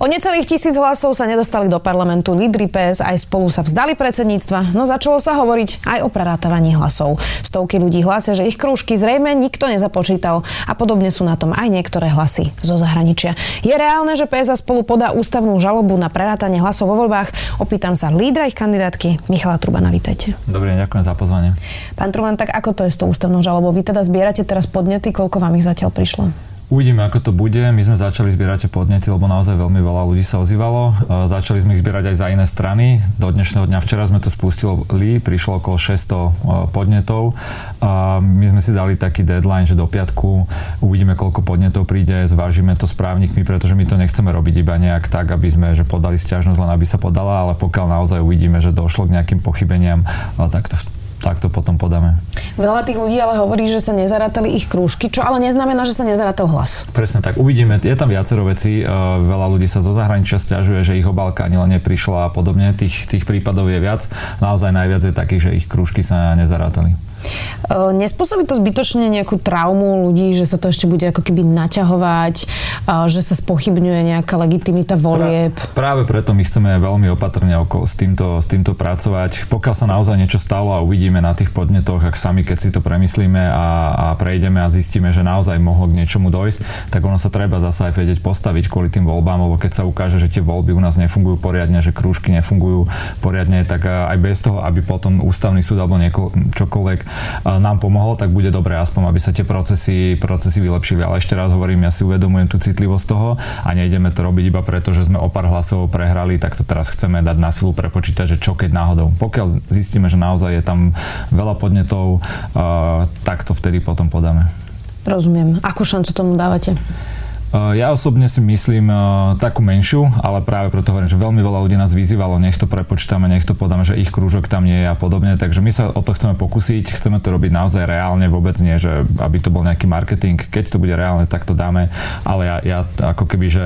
O necelých tisíc hlasov sa nedostali do parlamentu. Lídry PS aj spolu sa vzdali predsedníctva, no začalo sa hovoriť aj o prerátaní hlasov. Stovky ľudí hlasia, že ich krúžky zrejme nikto nezapočítal a podobne sú na tom aj niektoré hlasy zo zahraničia. Je reálne, že PS a spolu podá ústavnú žalobu na prerátanie hlasov vo voľbách? Opýtam sa lídra ich kandidátky Michala Trubana, vítajte. Dobrý deň, ďakujem za pozvanie. Pán Truban, tak ako to je s tou ústavnou žalobou? Vy teda zbierate teraz podnety, koľko vám ich zatiaľ prišlo? Uvidíme, ako to bude. My sme začali zbierať podnety, lebo naozaj veľmi veľa ľudí sa ozývalo. Začali sme ich zbierať aj za iné strany. Do dnešného dňa včera sme to spustili, prišlo okolo 600 podnetov. A my sme si dali taký deadline, že do piatku uvidíme, koľko podnetov príde, zvážime to s právnikmi, pretože my to nechceme robiť iba nejak tak, aby sme že podali stiažnosť, len aby sa podala, ale pokiaľ naozaj uvidíme, že došlo k nejakým pochybeniam, tak to tak to potom podáme. Veľa tých ľudí ale hovorí, že sa nezarátali ich krúžky, čo ale neznamená, že sa nezarátal hlas. Presne tak, uvidíme. Je tam viacero vecí. E, veľa ľudí sa zo zahraničia stiažuje, že ich obálka ani len neprišla a podobne. Tých, tých prípadov je viac. Naozaj najviac je takých, že ich krúžky sa nezarátali. Nespôsobí to zbytočne nejakú traumu ľudí, že sa to ešte bude ako keby naťahovať, že sa spochybňuje nejaká legitimita volieb? Pra, práve preto my chceme veľmi opatrne okolo, s, týmto, s týmto pracovať. Pokiaľ sa naozaj niečo stalo a uvidíme na tých podnetoch, ak sami, keď si to premyslíme a, a prejdeme a zistíme, že naozaj mohlo k niečomu dojsť, tak ono sa treba zase aj vedieť postaviť kvôli tým voľbám, lebo keď sa ukáže, že tie voľby u nás nefungujú poriadne, že krúžky nefungujú poriadne, tak aj bez toho, aby potom ústavný súd alebo nieko, čokoľvek nám pomohlo, tak bude dobré aspoň, aby sa tie procesy, procesy vylepšili. Ale ešte raz hovorím, ja si uvedomujem tú citlivosť toho a nejdeme to robiť iba preto, že sme o pár hlasov prehrali, tak to teraz chceme dať na silu prepočítať, že čo keď náhodou. Pokiaľ zistíme, že naozaj je tam veľa podnetov, tak to vtedy potom podáme. Rozumiem. Akú šancu tomu dávate? Eh, ja osobne si myslím uh, takú menšiu, ale práve preto hovorím, že veľmi veľa ľudí nás vyzývalo, nech to prepočítame, nech to podáme, že ich krúžok tam nie je a podobne. Takže my sa o to chceme pokúsiť, chceme to robiť naozaj reálne, vôbec nie, že aby to bol nejaký marketing. Keď to bude reálne, tak to dáme. Ale ja, ja ako keby, že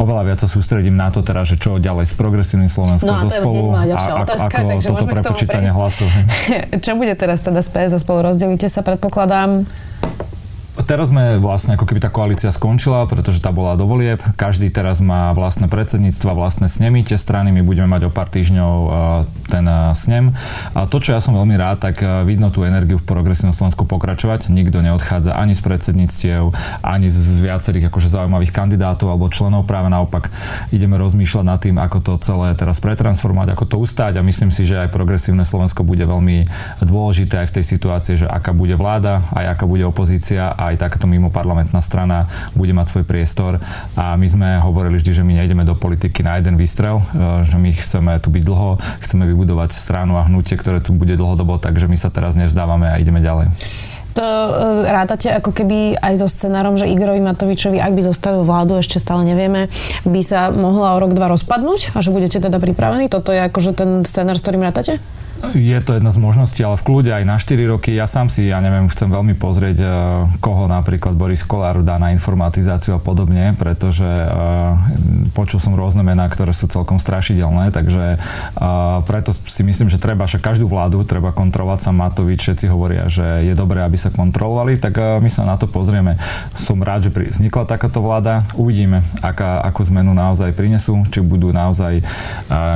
oveľa viac sa sústredím na to teraz, že čo ďalej s progresívnym Slovenskom no zo spolu a, otázka, ako toto prepočítanie hlasu. čo bude teraz teda z PS spolu? Rozdelíte sa, predpokladám, teraz sme vlastne, ako keby tá koalícia skončila, pretože tá bola do volieb. Každý teraz má vlastné predsedníctva, vlastné snemy tie strany. My budeme mať o pár týždňov e, ten e, snem. A to, čo ja som veľmi rád, tak e, vidno tú energiu v progresívnom Slovensku pokračovať. Nikto neodchádza ani z predsedníctiev, ani z viacerých akože zaujímavých kandidátov alebo členov. Práve naopak ideme rozmýšľať nad tým, ako to celé teraz pretransformovať, ako to ustať a myslím si, že aj progresívne Slovensko bude veľmi dôležité aj v tej situácii, že aká bude vláda, aj aká bude opozícia, aj aj takto mimo parlamentná strana bude mať svoj priestor a my sme hovorili vždy, že my nejdeme do politiky na jeden výstrel, e, že my chceme tu byť dlho, chceme vybudovať stranu a hnutie, ktoré tu bude dlhodobo, takže my sa teraz nevzdávame a ideme ďalej to e, rádate ako keby aj so scenárom, že Igorovi Matovičovi, ak by zostali vládu, ešte stále nevieme, by sa mohla o rok, dva rozpadnúť a že budete teda pripravení? Toto je akože ten scenár, s ktorým rátate? Je to jedna z možností, ale v kľude aj na 4 roky. Ja sám si, ja neviem, chcem veľmi pozrieť, e, koho napríklad Boris Kolár dá na informatizáciu a podobne, pretože uh, počul som rôzne mená, ktoré sú celkom strašidelné, takže uh, preto si myslím, že treba, že každú vládu treba kontrolovať. Sam Matovič, všetci hovoria, že je dobré, aby sa kontrolovali, tak my sa na to pozrieme. Som rád, že vznikla takáto vláda. Uvidíme, aká, akú zmenu naozaj prinesú, či budú naozaj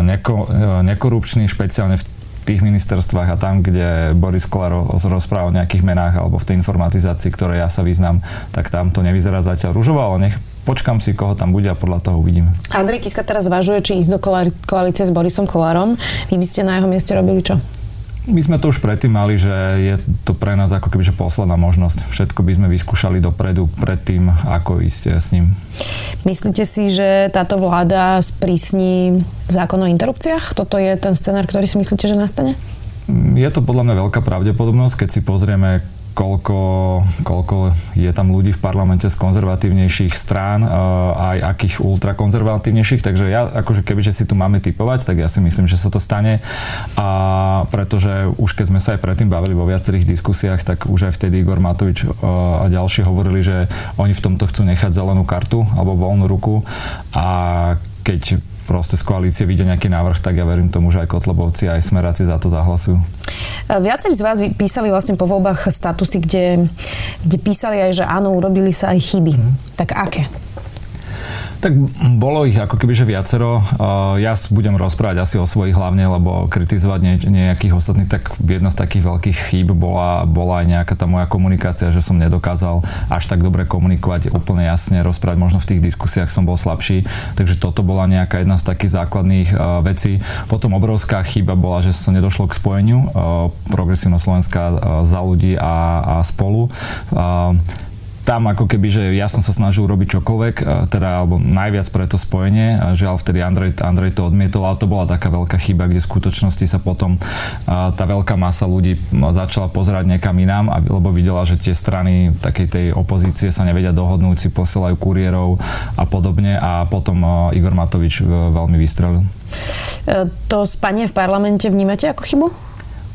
neko, nekorupční, špeciálne v tých ministerstvách a tam, kde Boris Kolár rozpráva o nejakých menách alebo v tej informatizácii, ktoré ja sa vyznám, tak tam to nevyzerá zatiaľ rúžovo, ale nech počkam si, koho tam bude a podľa toho uvidíme. Andrej Kiska teraz zvažuje, či ísť do koalície s Borisom Kolárom. Vy by ste na jeho mieste robili čo? My sme to už predtým mali, že je to pre nás ako keby že posledná možnosť. Všetko by sme vyskúšali dopredu pred tým, ako ísť s ním. Myslíte si, že táto vláda sprísni zákon o interrupciách? Toto je ten scenár, ktorý si myslíte, že nastane? Je to podľa mňa veľká pravdepodobnosť, keď si pozrieme, koľko, koľko je tam ľudí v parlamente z konzervatívnejších strán, eh, aj akých ultrakonzervatívnejších, takže ja, akože kebyže si tu máme typovať, tak ja si myslím, že sa to stane. A pretože už keď sme sa aj predtým bavili vo viacerých diskusiách, tak už aj vtedy Igor Matovič eh, a ďalší hovorili, že oni v tomto chcú nechať zelenú kartu alebo voľnú ruku a keď proste z koalície vidia nejaký návrh, tak ja verím tomu, že aj Kotlebovci, aj Smeráci za to zahlasujú. Viacerí z vás písali vlastne po voľbách statusy, kde, kde písali aj, že áno, urobili sa aj chyby. Mm. Tak aké? Tak bolo ich ako keby, že viacero. Ja budem rozprávať asi o svojich hlavne, lebo kritizovať nie, nejakých ostatných, tak jedna z takých veľkých chýb bola, bola aj nejaká tá moja komunikácia, že som nedokázal až tak dobre komunikovať úplne jasne, rozprávať možno v tých diskusiách som bol slabší, takže toto bola nejaká jedna z takých základných vecí. Potom obrovská chyba bola, že sa nedošlo k spojeniu Progresívno Slovenska za ľudí a, a spolu tam ako keby, že ja som sa snažil robiť čokoľvek, e, teda alebo najviac pre to spojenie. Žiaľ, vtedy Andrej, Andrej to odmietol, ale to bola taká veľká chyba, kde v skutočnosti sa potom e, tá veľká masa ľudí začala pozerať niekam inám, lebo videla, že tie strany takej tej opozície sa nevedia dohodnúť, si posielajú kuriérov a podobne a potom e, Igor Matovič veľmi vystrelil. To spanie v parlamente vnímate ako chybu?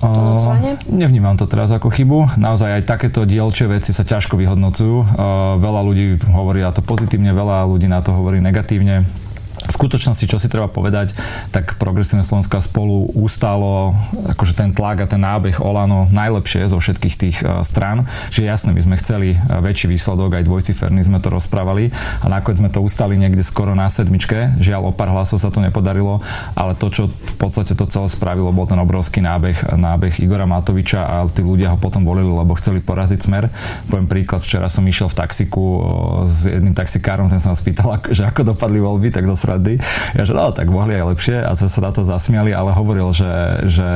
To Nevnímam to teraz ako chybu. Naozaj aj takéto dielčie veci sa ťažko vyhodnocujú. Veľa ľudí hovorí na to pozitívne, veľa ľudí na to hovorí negatívne v skutočnosti, čo si treba povedať, tak Progresívne Slovensko spolu ustálo akože ten tlak a ten nábeh Olano najlepšie zo všetkých tých uh, strán. Čiže jasne, my sme chceli uh, väčší výsledok, aj dvojciferný sme to rozprávali a nakoniec sme to ustali niekde skoro na sedmičke. Žiaľ, o pár hlasov sa to nepodarilo, ale to, čo v podstate to celé spravilo, bol ten obrovský nábeh, nábeh Igora Matoviča a tí ľudia ho potom volili, lebo chceli poraziť smer. Poviem príklad, včera som išiel v taxiku uh, s jedným taxikárom, ten sa ma spýtal, že ako dopadli voľby, tak zase rady. Ja že no, tak mohli aj lepšie a sa na to zasmiali, ale hovoril, že, že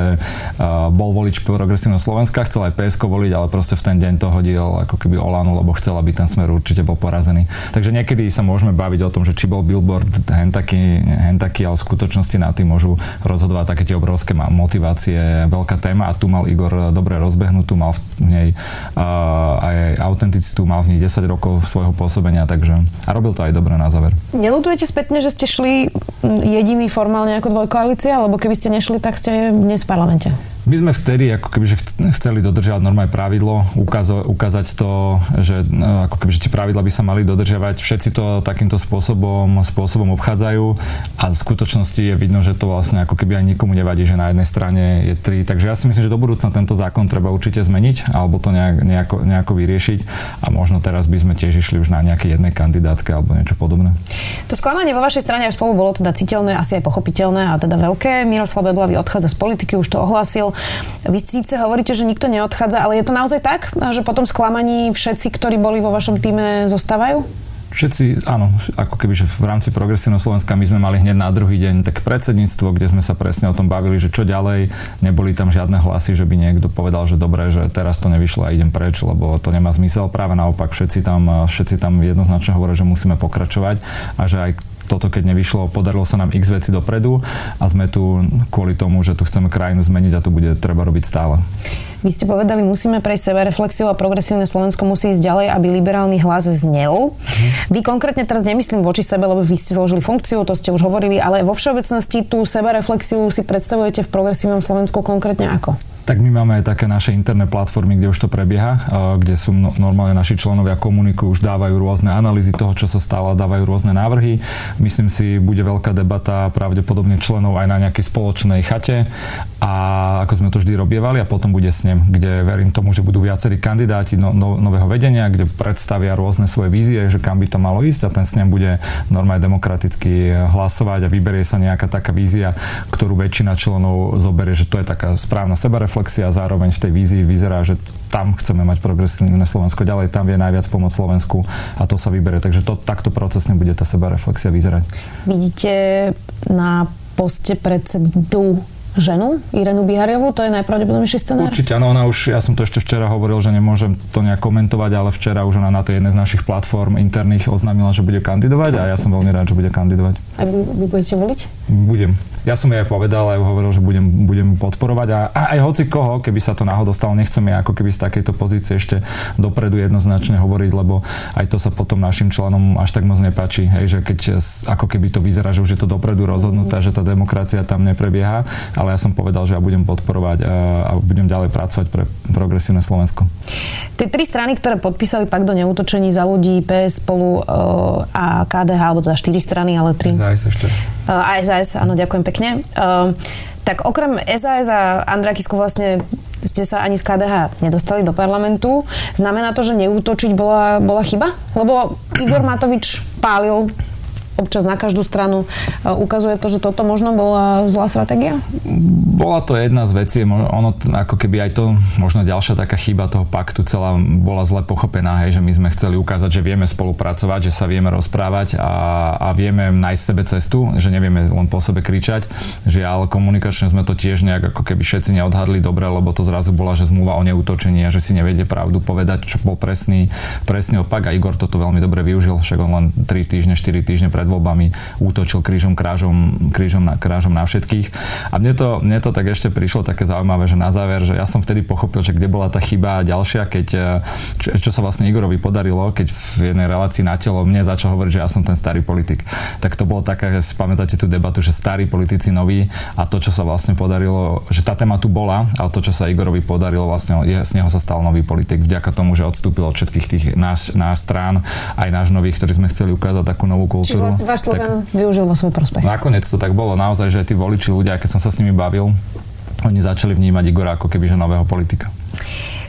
bol volič progresívneho Slovenska, chcel aj PSK voliť, ale proste v ten deň to hodil ako keby Olanu, lebo chcel, aby ten smer určite bol porazený. Takže niekedy sa môžeme baviť o tom, že či bol billboard hen taký, hen taký ale v skutočnosti na tým môžu rozhodovať také tie obrovské motivácie, veľká téma a tu mal Igor dobre rozbehnutú, mal v nej uh, aj autenticitu, mal v nej 10 rokov svojho pôsobenia, takže a robil to aj dobre na záver. Nelutujete spätne, že ste šli jediný formálne ako dvojkoalícia, alebo keby ste nešli, tak ste dnes v parlamente? My sme vtedy ako keby, chceli dodržiavať normálne pravidlo, ukázo, ukázať to, že no, ako keby, tie pravidla by sa mali dodržiavať. Všetci to takýmto spôsobom, spôsobom obchádzajú a v skutočnosti je vidno, že to vlastne ako keby aj nikomu nevadí, že na jednej strane je tri. Takže ja si myslím, že do budúcna tento zákon treba určite zmeniť alebo to nejak, nejako, nejako vyriešiť a možno teraz by sme tiež išli už na nejaké jednej kandidátke alebo niečo podobné. To sklamanie vo vašej strane aj spolu bolo teda citeľné, asi aj pochopiteľné a teda veľké. Miroslav Beblavý odchádza z politiky, už to ohlasil. Vy síce hovoríte, že nikto neodchádza, ale je to naozaj tak, že potom sklamaní všetci, ktorí boli vo vašom týme, zostávajú? Všetci, áno, ako keby, že v rámci Progresívneho Slovenska my sme mali hneď na druhý deň tak predsedníctvo, kde sme sa presne o tom bavili, že čo ďalej, neboli tam žiadne hlasy, že by niekto povedal, že dobre, že teraz to nevyšlo a idem preč, lebo to nemá zmysel. Práve naopak, všetci tam, všetci tam jednoznačne hovoria, že musíme pokračovať a že aj toto keď nevyšlo, podarilo sa nám x veci dopredu a sme tu kvôli tomu, že tu chceme krajinu zmeniť a to bude treba robiť stále. Vy ste povedali, musíme prejsť seba reflexiu a progresívne Slovensko musí ísť ďalej, aby liberálny hlas znel. Mhm. Vy konkrétne teraz nemyslím voči sebe, lebo vy ste zložili funkciu, to ste už hovorili, ale vo všeobecnosti tú seba reflexiu si predstavujete v progresívnom Slovensku konkrétne ako? Tak my máme aj také naše interné platformy, kde už to prebieha, kde sú no, normálne naši členovia komunikujú, už dávajú rôzne analýzy toho, čo sa stalo, dávajú rôzne návrhy. Myslím si, bude veľká debata pravdepodobne členov aj na nejakej spoločnej chate a ako sme to vždy robievali a potom bude snem, kde verím tomu, že budú viacerí kandidáti no, no, nového vedenia, kde predstavia rôzne svoje vízie, že kam by to malo ísť a ten snem bude normálne demokraticky hlasovať a vyberie sa nejaká taká vízia, ktorú väčšina členov zoberie, že to je taká správna sebareflexia reflexia a zároveň v tej vízii vyzerá, že tam chceme mať progresívne Slovensko ďalej, tam vie najviac pomôcť Slovensku a to sa vyberie. Takže to, takto procesne bude tá seba reflexia vyzerať. Vidíte na poste predsedu ženu, Irenu Bihariovú, to je najpravdepodobnejší scenár? Určite, áno, ona už, ja som to ešte včera hovoril, že nemôžem to nejak komentovať, ale včera už ona na tej jednej z našich platform interných oznámila, že bude kandidovať a ja som veľmi rád, že bude kandidovať. A vy, vy budete voliť? Budem. Ja som jej aj povedal, aj hovoril, že budem, budem podporovať a, a aj hoci koho, keby sa to náhodou stalo, nechceme ako keby z takejto pozície ešte dopredu jednoznačne hovoriť, lebo aj to sa potom našim členom až tak moc nepáči, hej, že keď ako keby to vyzerá, že už je to dopredu rozhodnuté, že tá demokracia tam neprebieha, ale ja som povedal, že ja budem podporovať a, a budem ďalej pracovať pre progresívne Slovensko. Tie tri strany, ktoré podpísali pak do neútočení za ľudí, PS spolu uh, a KDH, alebo teda štyri strany, ale tri. SAS ešte. Uh, SAS, áno, ďakujem pekne. Uh, tak okrem SAS a Andrea Kisku vlastne ste sa ani z KDH nedostali do parlamentu. Znamená to, že neútočiť bola, bola chyba? Lebo Igor Matovič pálil občas na každú stranu. E, ukazuje to, že toto možno bola zlá stratégia? Bola to jedna z vecí, ono ako keby aj to, možno ďalšia taká chyba toho paktu celá bola zle pochopená, hej, že my sme chceli ukázať, že vieme spolupracovať, že sa vieme rozprávať a, a vieme nájsť sebe cestu, že nevieme len po sebe kričať, že ale komunikačne sme to tiež nejak ako keby všetci neodhadli dobre, lebo to zrazu bola, že zmluva o neútočení a že si nevedie pravdu povedať, čo bol presný, presný opak a Igor toto veľmi dobre využil, však on len 3 týždne, 4 týždne pred voľbami útočil krížom krážom, krížom na, krážom na všetkých. A mne to, mne to tak ešte prišlo také zaujímavé, že na záver, že ja som vtedy pochopil, že kde bola tá chyba ďalšia, keď, eh, čo, čo sa vlastne Igorovi podarilo, keď v jednej relácii na telo mne začal hovoriť, že ja som ten starý politik. Tak to bolo také, si pamätáte tú debatu, že starí politici noví a to, čo sa vlastne podarilo, že tá téma tu bola, ale to, čo sa Igorovi podarilo, vlastne je, z neho sa stal nový politik vďaka tomu, že odstúpil od všetkých tých náš, náš strán, aj náš nových, ktorí sme chceli ukázať takú novú kultúru si váš slogan využil vo svoj prospech. Nakoniec to tak bolo naozaj, že tí voliči ľudia, keď som sa s nimi bavil, oni začali vnímať Igora ako keby že nového politika.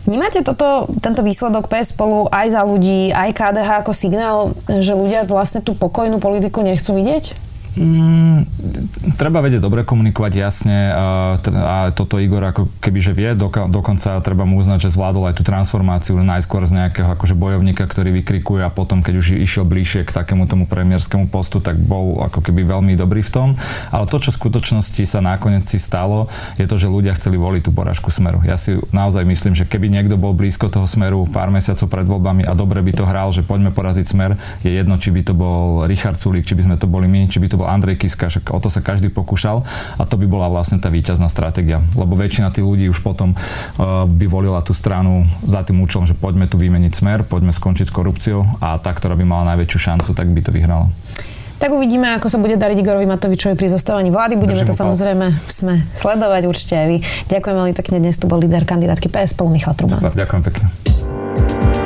Vnímate toto, tento výsledok PS spolu aj za ľudí, aj KDH ako signál, že ľudia vlastne tú pokojnú politiku nechcú vidieť? Mm, treba vedieť dobre komunikovať jasne a, a toto Igor ako keby že vie, doka, dokonca treba mu uznať, že zvládol aj tú transformáciu najskôr z nejakého akože bojovníka, ktorý vykrikuje a potom keď už išiel bližšie k takému tomu premiérskému postu, tak bol ako keby veľmi dobrý v tom. Ale to, čo v skutočnosti sa nakoniec si stalo, je to, že ľudia chceli voliť tú poražku smeru. Ja si naozaj myslím, že keby niekto bol blízko toho smeru pár mesiacov pred voľbami a dobre by to hral, že poďme poraziť smer, je jedno, či by to bol Richard Sulík, či by sme to boli my, či by to bol Andrej Kiska, však o to sa každý pokúšal a to by bola vlastne tá víťazná stratégia. Lebo väčšina tých ľudí už potom uh, by volila tú stranu za tým účelom, že poďme tu vymeniť smer, poďme skončiť s korupciou a tá, ktorá by mala najväčšiu šancu, tak by to vyhrala. Tak uvidíme, ako sa bude dariť Igorovi Matovičovi pri zostávaní vlády. Budeme Držím to samozrejme sme sledovať určite aj vy. Ďakujem veľmi pekne. Dnes tu bol líder kandidátky PS spolu Michal Truban. Ďakujem pekne.